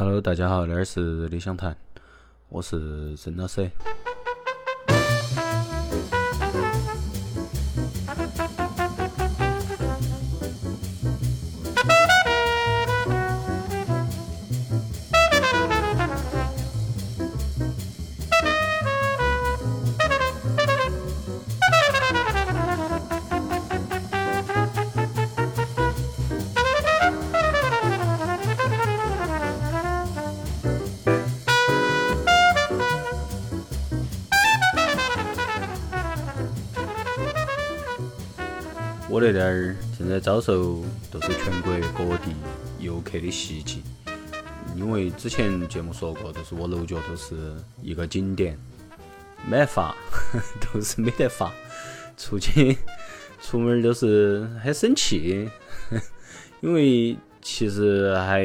Hello，大家好，这儿是理想谈，我是曾老师。遭受都是全国各地游客的袭击，因为之前节目说过，就是我楼脚都是一个景点，没得法，都是没得法，出去出门都是很生气，因为其实还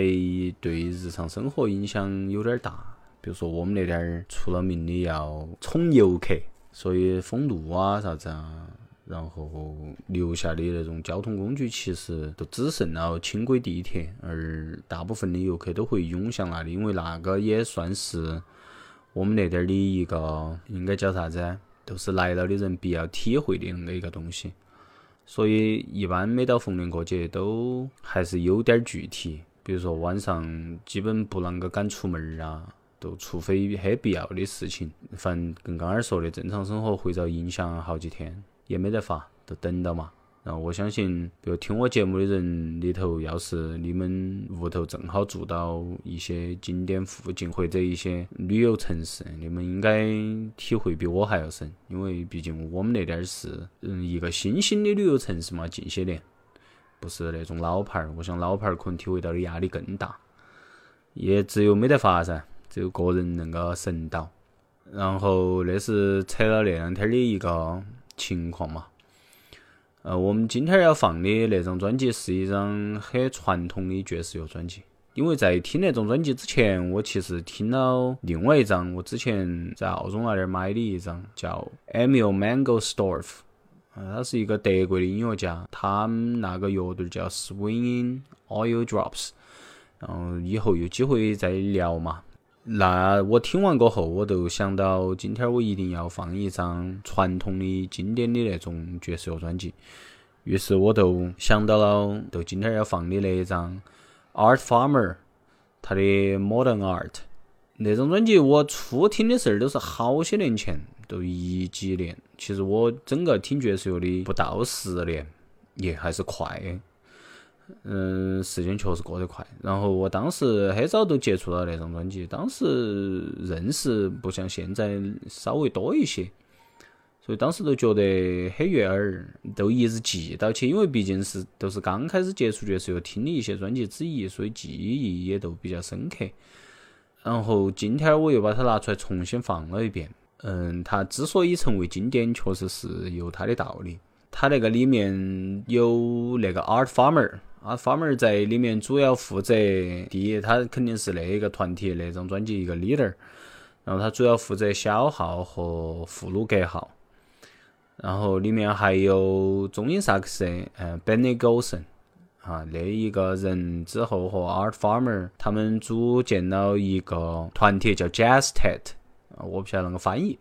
对日常生活影响有点大。比如说我们那点儿出了名的要宠游客，所以封路啊啥子啊。然后留下的那种交通工具，其实都只剩了轻轨、地铁，而大部分的游客都会涌向那里，因为那个也算是我们那点儿的一个，应该叫啥子？都是来了的人必要体会的那个一个东西。所以一般每到逢年过节都还是有点具体，比如说晚上基本不啷个敢出门儿啊，都除非很必要的事情。反正跟刚刚说的正常生活会遭影响好几天。也没得法，都等到嘛。然后我相信，比如听我节目的人里头，要是你们屋头正好住到一些景点附近或者一些旅游城市，你们应该体会比我还要深，因为毕竟我们那点儿是嗯一个新兴的旅游城市嘛，近些年不是那种老牌儿。我想老牌儿可能体会到的压力更大，也只有没得法噻，只有个人能够神到。然后那是扯了那两天的一个。情况嘛，呃，我们今天要放的那张专辑是一张很传统的爵士乐专辑。因为在听那种专辑之前，我其实听了另外一张，我之前在澳洲那点买的一张，叫 Emil Mangelsdorf，啊，他是一个德国的音乐家，他们那个乐队叫 Swinging Oil Drops。然后以后有机会再聊嘛。那我听完过后，我就想到今天我一定要放一张传统的、经典的那种爵士乐专辑。于是我就想到了，就今天要放的那一张 Art Farmer 他的 Modern Art 那张专辑。我初听的时候都是好些年前，都一几年。其实我整个听爵士乐的不到十年，也还是快。嗯，时间确实过得快。然后我当时很早都接触了那张专辑，当时认识不像现在稍微多一些，所以当时都觉得很悦耳，都一直记到起。因为毕竟是都是刚开始接触爵士乐听的一些专辑之一，所以记忆也都比较深刻。然后今天我又把它拿出来重新放了一遍。嗯，它之所以成为经典，确实是有它的道理。它那个里面有那个 Art Farmer。啊，发妹儿在里面主要负责第一，他肯定是那一个团体那张专辑一个 leader，然后他主要负责小号和副鲁格号，然后里面还有中音萨克斯，嗯，Benny Golson，啊，那一个人之后和 Art Farmer 他们组建了一个团体叫 Jazz Tet，啊，我不晓得啷个翻译，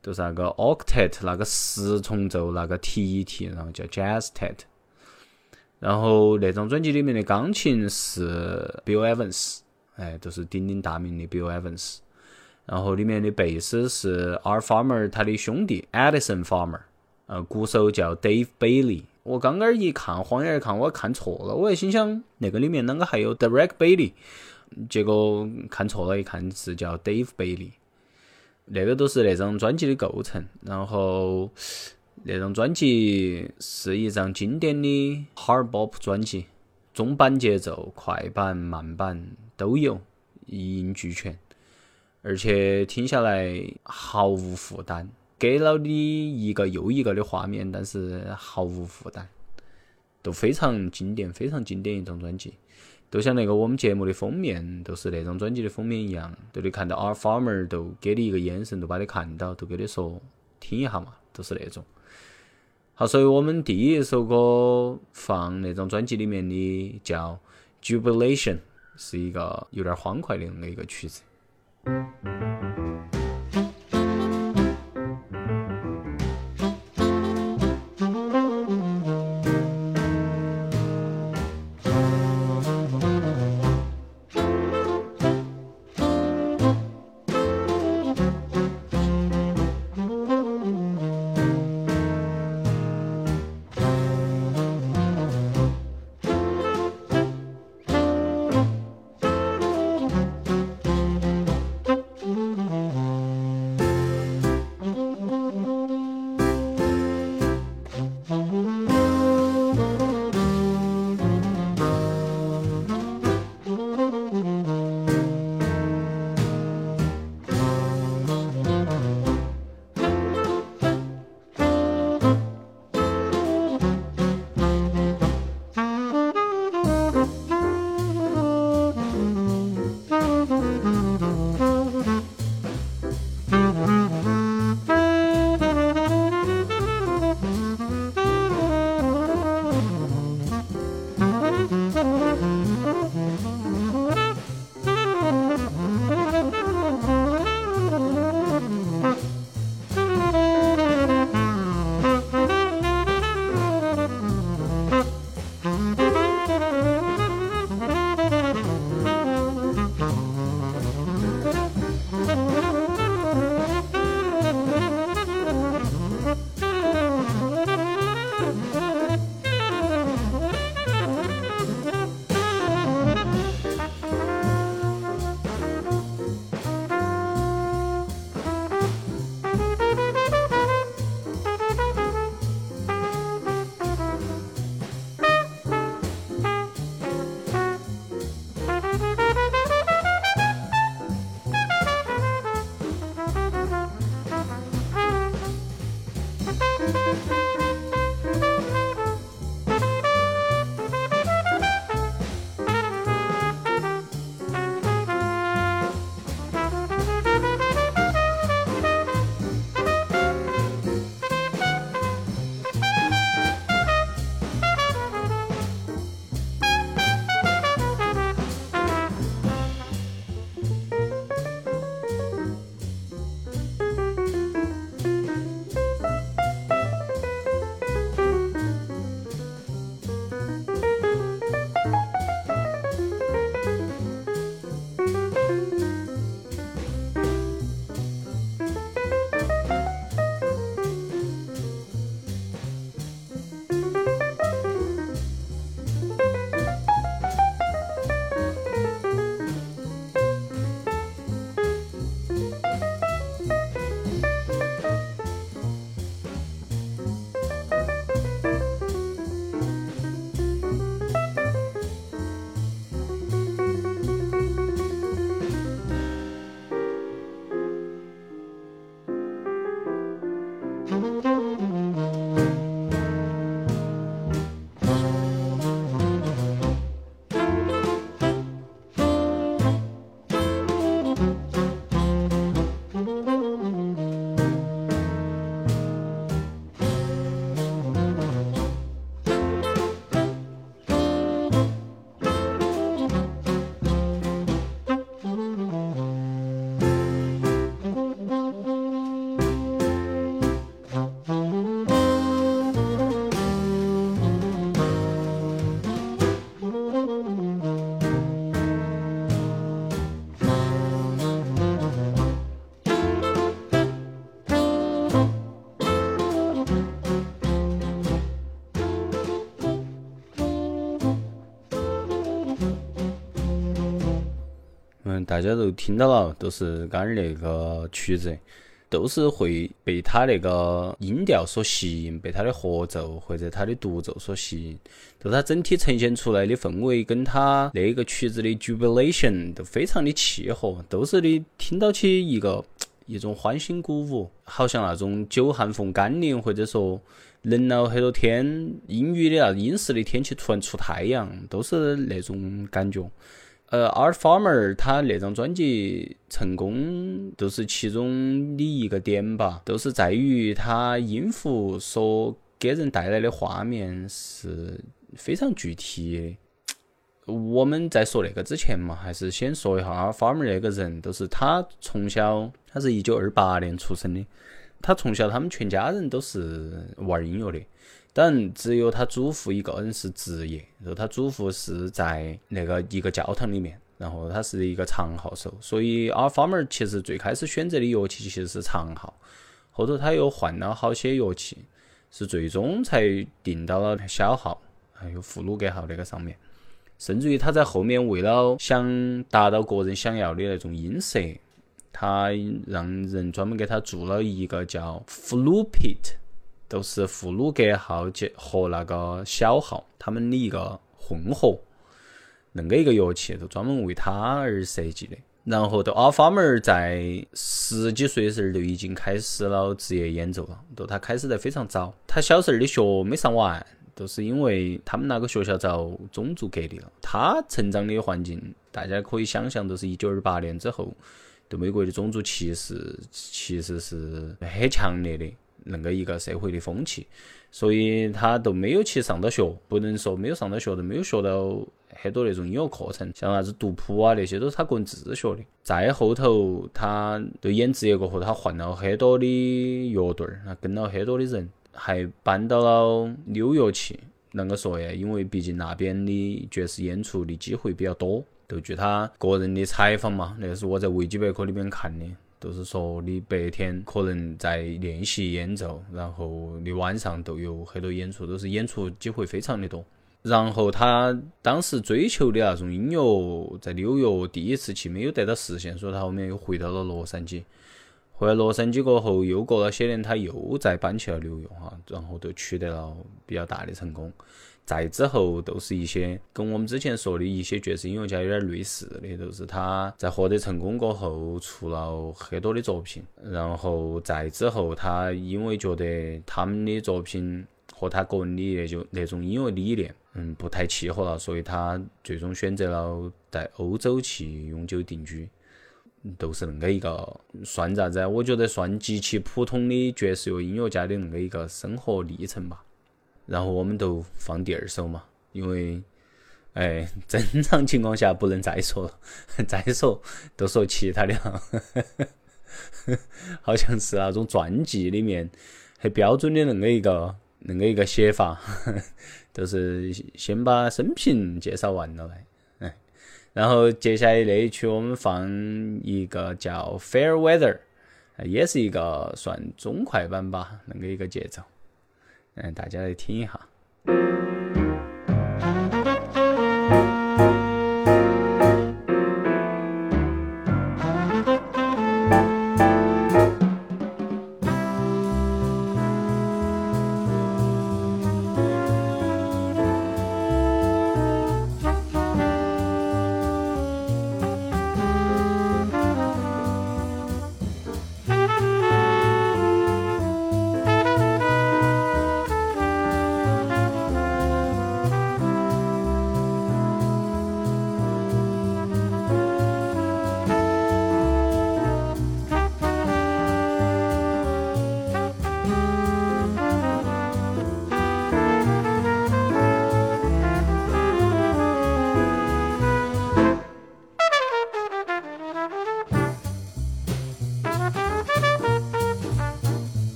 就是那个 Octet 那个十重奏那个 T E T，然后叫 Jazz Tet。然后那张专辑里面的钢琴是 Bill Evans，哎，都是鼎鼎大名的 Bill Evans。然后里面的贝斯是 R Farmer 他的兄弟 Edison Farmer，呃，鼓手叫 Dave Bailey。我刚刚一看，晃眼一看，我看错了，我还心想那个里面啷个还有 Derek Bailey？结果看错了，一看是叫 Dave Bailey。那个都是那张专辑的构成，然后。那张专辑是一张经典的 hard bop 专辑，中板节奏、快板、慢板都有，一应俱全，而且听下来毫无负担，给了你一个又一个的画面，但是毫无负担，都非常经典，非常经典一张专辑，就像那个我们节目的封面都是那张专辑的封面一样，都你看到 R Farmer 都给你一个眼神，都把你看到，都给你说听一下嘛，都是那种。好，所以我们第一首歌放那张专辑里面的叫《Jubilation》，是一个有点欢快的那一个曲子。大家都听到了，都是刚儿那个曲子，都是会被它那个音调所吸引，被它的合奏或者它的独奏所吸引。就它整体呈现出来的氛围，跟它那个曲子的 jubilation 都非常的契合，都是你听到起一个一种欢欣鼓舞，好像那种久旱逢甘霖，或者说冷了很多天阴雨的那阴湿的天气突然出太阳，都是那种感觉。呃，Art Farmer 他那张专辑成功，就是其中的一个点吧，都是在于他音符所给人带来的画面是非常具体的。我们在说那个之前嘛，还是先说一下阿尔法 r 那个人，都是他从小，他是一九二八年出生的，他从小他们全家人都是玩音乐的，但只有他祖父一个人是职业，然后他祖父是在那个一个教堂里面，然后他是一个长号手，所以阿尔法 r 其实最开始选择的乐器其实是长号，后头他又换了好些乐器，是最终才定到了小号，还有弗鲁格号那个上面。甚至于他在后面为了想达到个人想要的那种音色，他让人专门给他做了一个叫 flute，都是弗鲁格号及和那个小号他们的一个混合，那个一个乐器都专门为他而设计的。然后，到阿法门儿在十几岁的时候就已经开始了职业演奏了，都他开始得非常早，他小时候的学没上完。都是因为他们那个学校遭种族隔离了，他成长的环境，大家可以想象，都是一九二八年之后，对美国的种族歧视其实是很强烈的那个一个社会的风气，所以他都没有去上到学，不能说没有上到学，都没有学到很多那种音乐课程，像啥子读谱啊那些都是他个人自学的。再后头，他就演职业过后，他换了很多的乐队儿，他跟了很多的人。还搬到了纽约去，啷个说呀？因为毕竟那边的爵士演出的机会比较多。就据他个人的采访嘛，那是我在维基百科里面看的，都是说你白天可能在练习演奏，然后你晚上都有很多演出，都是演出机会非常的多。然后他当时追求的那种音乐，在纽约第一次去没有得到实现，所以他后面又回到了洛杉矶。回来洛杉矶过后，又过了些年，他又再搬去了纽约哈，然后就取得了比较大的成功。再之后都是一些跟我们之前说的一些爵士音乐家有点类似的，都是他在获得成功过后出了很多的作品，然后再之后他因为觉得他们的作品和他个人的那就那种音乐理念，嗯，不太契合了，所以他最终选择了在欧洲去永久定居。都是恁个一个算啥子？我觉得算极其普通的爵士乐音乐家的恁个一个生活历程吧。然后我们都放第二首嘛，因为哎，正常情况下不能再说，再说都说其他的了。好像是那种传记里面很标准的那个一个那个一个写法，都是先把生平介绍完了来。然后接下来那一曲我们放一个叫《Fair Weather》，也是一个算中快板吧，那个一个节奏，嗯，大家来听一下。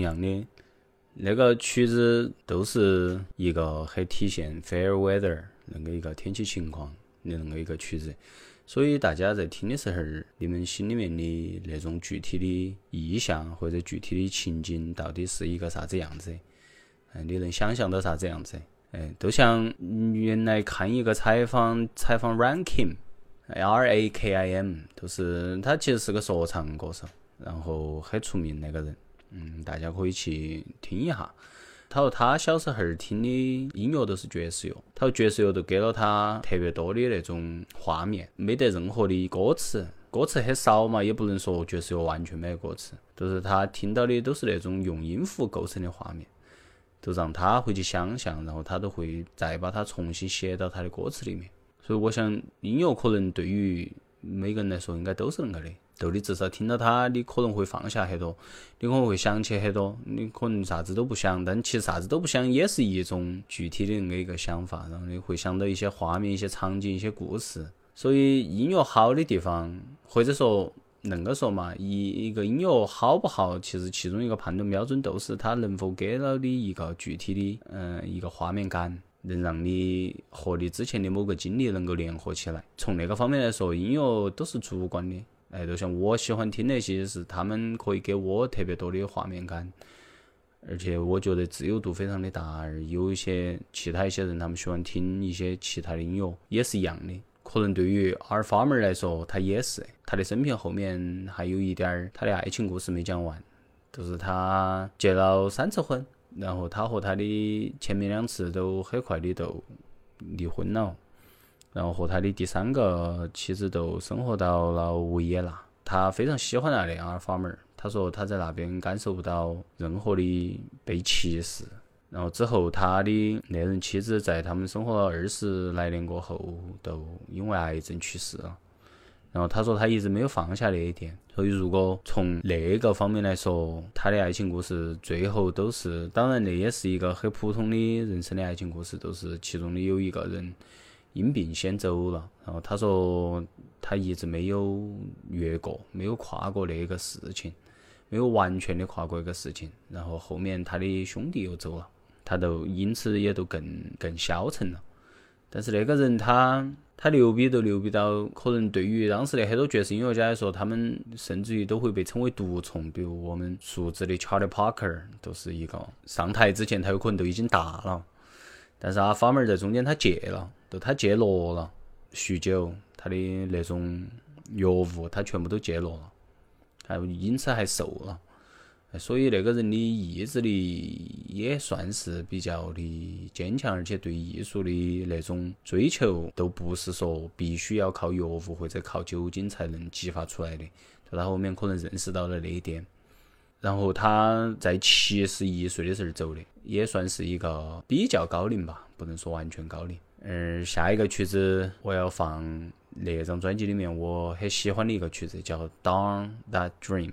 一样的，那个曲子都是一个很体现 fair weather 那个一个天气情况的那个一个曲子。所以大家在听的时候，你们心里面的那种具体的意象或者具体的情景到底是一个啥子样子？嗯，你能想象到啥子样子？哎，都像原来看一个采访，采访 Rakim，R A K I M，都是他其实是个说唱歌手，然后很出名那个人。嗯，大家可以去听一下。他说他小时候听的音乐都是爵士乐，他说爵士乐都给了他特别多的那种画面，没得任何的歌词，歌词很少嘛，也不能说爵士乐完全没有歌词，就是他听到的都是那种用音符构成的画面，就让他回去想象，然后他都会再把它重新写到他的歌词里面。所以我想，音乐可能对于每个人来说，应该都是恁个的。逗你至少听到它，你可能会放下很多，你可能会想起很多，你可能啥子都不想，但其实啥子都不想也是一种具体的那一个想法，然后你会想到一些画面、一些场景、一些故事。所以音乐好的地方，或者说恁个说嘛，一一个音乐好不好，其实其中一个判断标准就是它能否给了你一个具体的，嗯，一个画面感，能让你和你之前的某个经历能够联合起来。从那个方面来说，音乐都是主观的。哎，就像我喜欢听那些，是他们可以给我特别多的画面感，而且我觉得自由度非常的大。而有一些其他一些人，他们喜欢听一些其他的音乐，也是一样的。可能对于阿尔法门来说，他也是，他的生平后面还有一点儿他的爱情故事没讲完，就是他结了三次婚，然后他和他的前面两次都很快的都离婚了。然后和他的第三个妻子都生活到了维也纳，他非常喜欢那里阿尔法门。他说他在那边感受不到任何的被歧视。然后之后他的那任妻子在他们生活了二十来年过后，都因为癌症去世了。然后他说他一直没有放下那一点。所以如果从那个方面来说，他的爱情故事最后都是，当然那也是一个很普通的人生的爱情故事，都是其中的有一个人。因病先走了，然后他说他一直没有越过，没有跨过那个事情，没有完全的跨过一个事情。然后后面他的兄弟又走了，他都因此也都更更消沉了。但是那个人他他牛逼都牛逼到，可能对于当时的很多爵士音乐家来说，他们甚至于都会被称为毒虫。比如我们熟知的 Charlie Parker，都是一个上台之前他有可能都已经大了，但是阿法门在中间他戒了。都他戒落了，酗酒，他的那种药物，他全部都戒落了，还因此还瘦了，所以那个人的意志力也算是比较的坚强，而且对艺术的那种追求都不是说必须要靠药物或者靠酒精才能激发出来的，就他后面可能认识到了那一点，然后他在七十一岁的时候走的，也算是一个比较高龄吧，不能说完全高龄。嗯，下一个曲子我要放那张专辑里面我很喜欢的一个曲子，叫《Dawn That Dream》。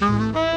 嗯，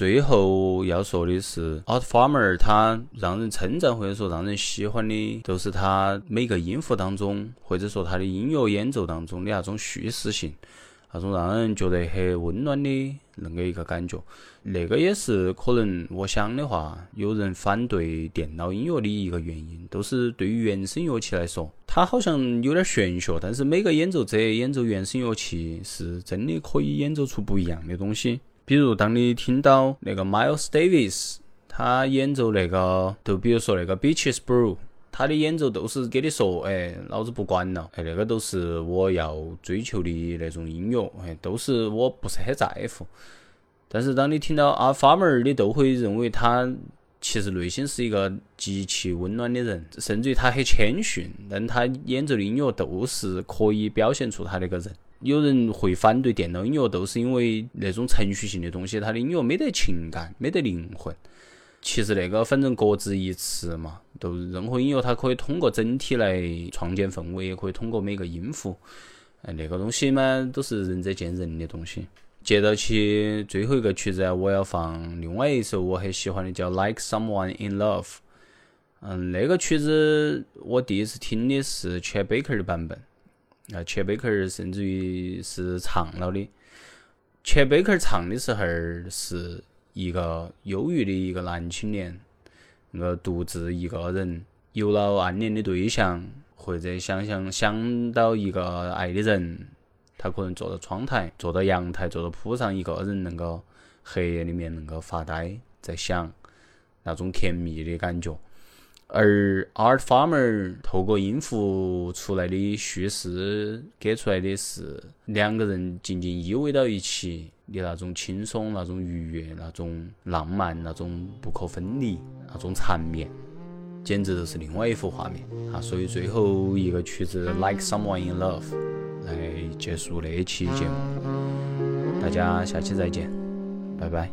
最后要说的是，Art Farmer 他让人称赞或者说让人喜欢的，都是他每个音符当中，或者说他的音乐演奏当中的那种叙事性，那种让人觉得很温暖的那个一个感觉。那个也是可能我想的话，有人反对电脑音乐的一个原因，都是对于原声乐器来说，它好像有点玄学，但是每个演奏者演奏原声乐器是真的可以演奏出不一样的东西。比如，当你听到那个 Miles Davis 他演奏那个，就比如说那个 Beaches Brew，他的演奏都是给你说，哎，老子不管了，哎，那个都是我要追求的那种音乐，哎，都是我不是很在乎。但是当你听到阿发妹儿，你都会认为他其实内心是一个极其温暖的人，甚至于他很谦逊，但他演奏的音乐都是可以表现出他那个人。有人会反对电脑音乐，都是因为那种程序性的东西，它的音乐没得情感，没得灵魂。其实那个反正各执一词嘛，都任何音乐它可以通过整体来创建氛围，也可以通过每个音符。哎，那个东西嘛，都是仁者见仁的东西。接到起最后一个曲子，我要放另外一首我很喜欢的，叫《Like Someone in Love》。嗯，那个曲子我第一次听的是 Chet Baker 的版本。啊，切贝克尔甚至于是唱了的。切贝克尔唱的时候是一个忧郁的一个男青年，那个独自一个人，有了暗恋的对象，或者想想想到一个爱的人，他可能坐到窗台，坐到阳台，坐到铺上，一个人能够黑夜里面能够发呆，在想那种甜蜜的感觉。而 Art Farmer 透过音符出来的叙事，给出来的是两个人紧紧依偎到一起的那种轻松、那种愉悦、那种浪漫、那种不可分离、那种缠绵，简直就是另外一幅画面啊！所以最后一个曲子《Like Someone in Love》来结束那期节目，大家下期再见，拜拜。